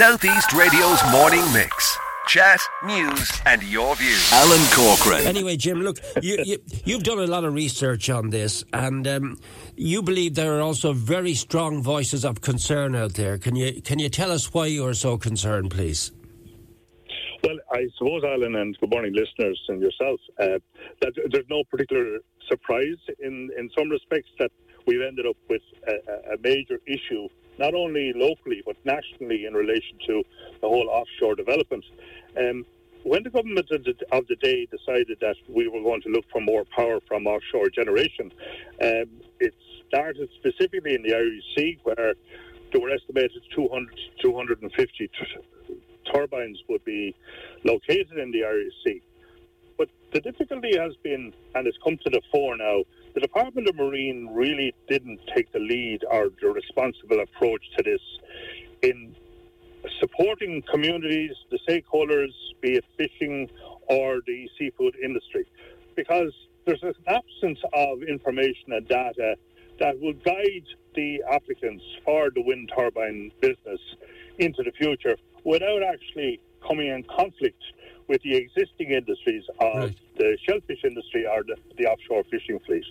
Southeast Radio's morning mix. Chat, news, and your views. Alan Corcoran. Anyway, Jim, look, you, you, you've done a lot of research on this, and um, you believe there are also very strong voices of concern out there. Can you can you tell us why you are so concerned, please? Well, I suppose, Alan, and good morning, listeners, and yourself, uh, that there's no particular surprise in, in some respects that we've ended up with a, a major issue, not only locally, but nationally in relation to the whole offshore development. Um, when the government of the, day decided that we were going to look for more power from offshore generation, um, it started specifically in the Irish Sea, where there were estimated 200 250 t- turbines would be located in the Irish Sea. But the difficulty has been, and it's come to the fore now, the Department of Marine really didn't take the lead or the responsible approach to this in supporting communities, the stakeholders, be it fishing or the seafood industry, because there's an absence of information and data that will guide the applicants for the wind turbine business into the future without actually coming in conflict with the existing industries of right. the shellfish industry or the, the, offshore fishing fleet.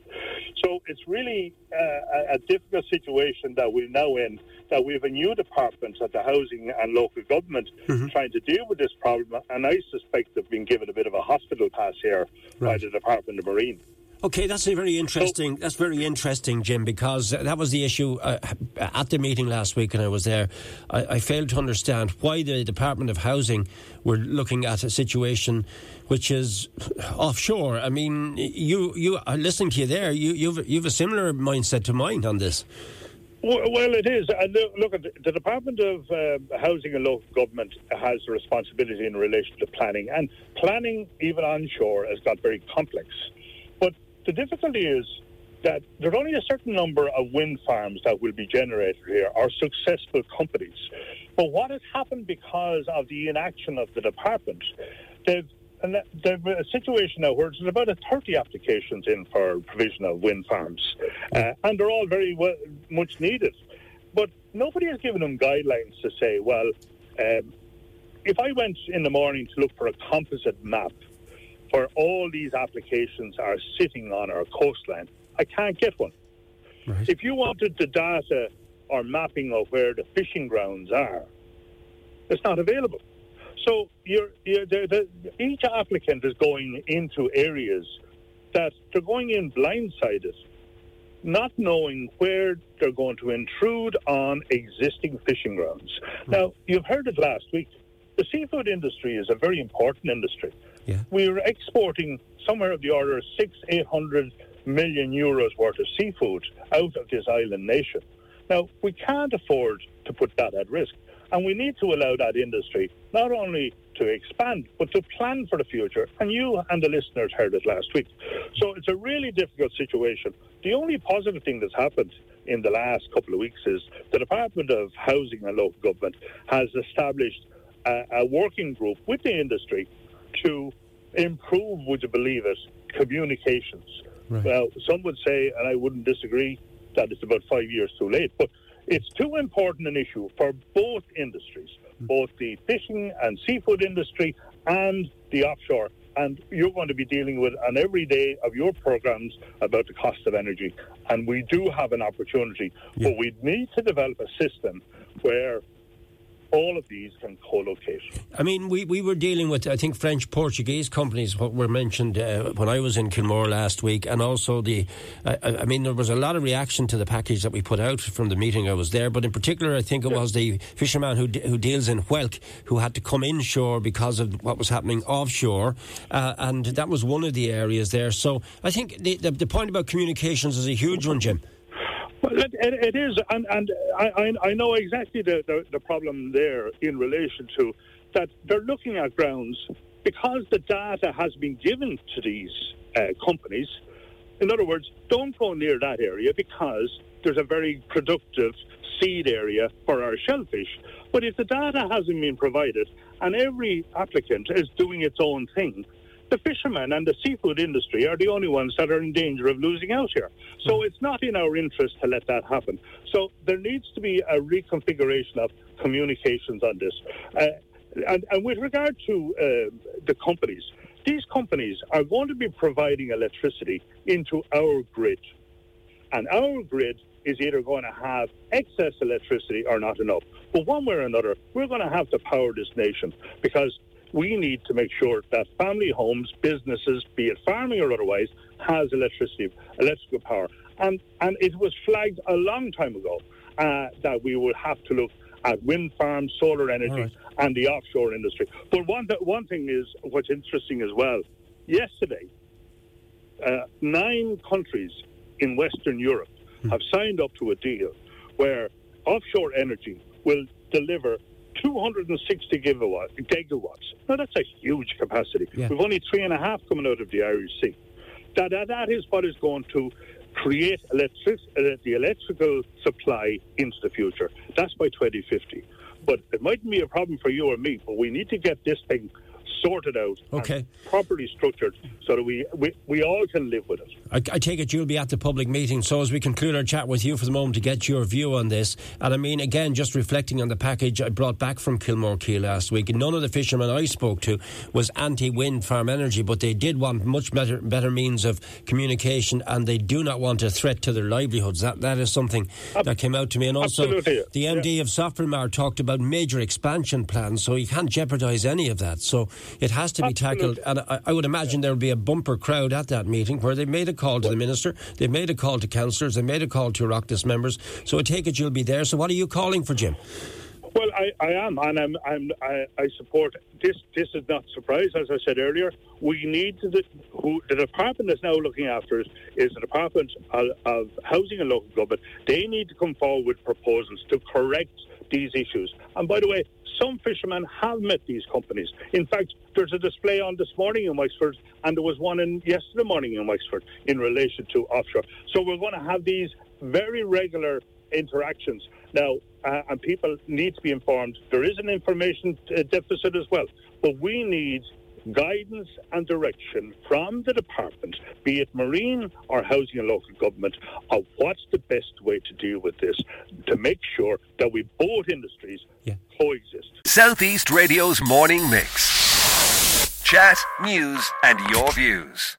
So it's really uh, a, difficult situation that we're now in, that we have a new department at the housing and local government mm-hmm. trying to deal with this problem, and I suspect they've been given a bit of a hospital pass here right. by the Department of Marine. Okay, that's a very interesting. That's very interesting, Jim, because that was the issue uh, at the meeting last week, and I was there. I, I, failed to understand why the Department of Housing were looking at a situation which is offshore. I mean, you, you, listening to you there, you, you've, you've a similar mindset to mine on this. Well, it is. And look, at the Department of uh, Housing and Local Government has a responsibility in relation to planning, and planning, even onshore, has got very complex. The difficulty is that there are only a certain number of wind farms that will be generated here, or successful companies. But what has happened because of the inaction of the department, they've and there's a situation now where there's about a 30 applications in for provision of wind farms, uh, and they're all very well, much needed. But nobody has given them guidelines to say, well, um, if I went in the morning to look for a composite map where all these applications are sitting on our coastline. I can't get one. Right. If you wanted the data or mapping of where the fishing grounds are, it's not available. So you're, you're, the, the, each applicant is going into areas that they're going in blindsided, not knowing where they're going to intrude on existing fishing grounds. Right. Now, you've heard it last week. The seafood industry is a very important industry. Yeah. We're exporting somewhere of the order of six, eight hundred million euros worth of seafood out of this island nation. Now, we can't afford to put that at risk. And we need to allow that industry not only to expand, but to plan for the future. And you and the listeners heard it last week. So it's a really difficult situation. The only positive thing that's happened in the last couple of weeks is the Department of Housing and Local Government has established a, a working group with the industry to improve, would you believe it, communications. Right. Well, some would say, and I wouldn't disagree, that it's about five years too late, but it's too important an issue for both industries, mm. both the fishing and seafood industry and the offshore. And you're going to be dealing with on every day of your programs about the cost of energy. And we do have an opportunity, yeah. but we need to develop a system where all of these can co-locate. I mean, we, we were dealing with, I think, French Portuguese companies, what were mentioned uh, when I was in Kilmore last week, and also the, I, I, mean, there was a lot of reaction to the package that we put out from the meeting I was there, but in particular, I think it was the fisherman who, who deals in whelk who had to come inshore because of what was happening offshore, uh, and that was one of the areas there. So I think the, the, the point about communications is a huge one, Jim. Well, it, it is, and, and I, I know exactly the, the, the problem there in relation to that they're looking at grounds because the data has been given to these uh, companies. In other words, don't go near that area because there's a very productive seed area for our shellfish. But if the data hasn't been provided and every applicant is doing its own thing, the fishermen and the seafood industry are the only ones that are in danger of losing out here. So it's not in our interest to let that happen. So there needs to be a reconfiguration of communications on this. Uh, and, and, with regard to uh, the companies, these companies are going to be providing electricity into our grid. And our grid is either going to have excess electricity or not enough. But one way or another, we're going to have to power this nation because we need to make sure that family homes, businesses, be it farming or otherwise, has electricity, electrical power. And and it was flagged a long time ago uh, that we would have to look at wind farms, solar energy, right. and the offshore industry. But one th- one thing is what's interesting as well. Yesterday, uh, nine countries in Western Europe hmm. have signed up to a deal where offshore energy will deliver 260 gigawatt, gigawatts. Now, that's a huge capacity. Yeah. We've only three and a half coming out of the Irish Sea. That, that, that is what is going to create electric, uh, the electrical supply into the future. That's by 2050. But it mightn't be a problem for you or me, but we need to get this thing sorted out, okay, properly structured, so that we, we, we all can live with it. I, I, take it you'll be at the public meeting. So as we conclude our chat with you for the moment to get your view on this, and I mean again, just reflecting on the package I brought back from Kilmore Quay last week, none of the fishermen I spoke to was anti-wind farm energy, but they did want much better better means of communication, and they do not want a threat to their livelihoods. That that is something that came out to me, and also Absolutely. the MD yeah. of Sofrimar talked about major expansion plans, so you can't jeopardise any of that. So it has to be Absolutely. tackled, and I, I would imagine there will be a bumper crowd at that meeting where they made a call to the minister, they've made a call to councillors, they made a call to Oireachtas members. So I take it you'll be there. So what are you calling for, Jim? Well, I, I am, and I'm, I'm, I, I support this. This is not surprise, as I said earlier. We need to, who the department that's now looking after is, is the Department of, of Housing and Local Government. They need to come forward with proposals to correct these issues. And by the way, some fishermen have met these companies. In fact, there's a display on this morning in Wexford, and there was one in yesterday morning in Wexford in relation to offshore. So we're going to have these very regular interactions. Now, uh, and people need to be informed. There is an information uh, deficit as well, but we need guidance and direction from the department, be it marine or housing and local government, of what's the best way to deal with this to make sure that we both industries yeah. coexist. Southeast Radio's morning mix. Chat, news, and your views.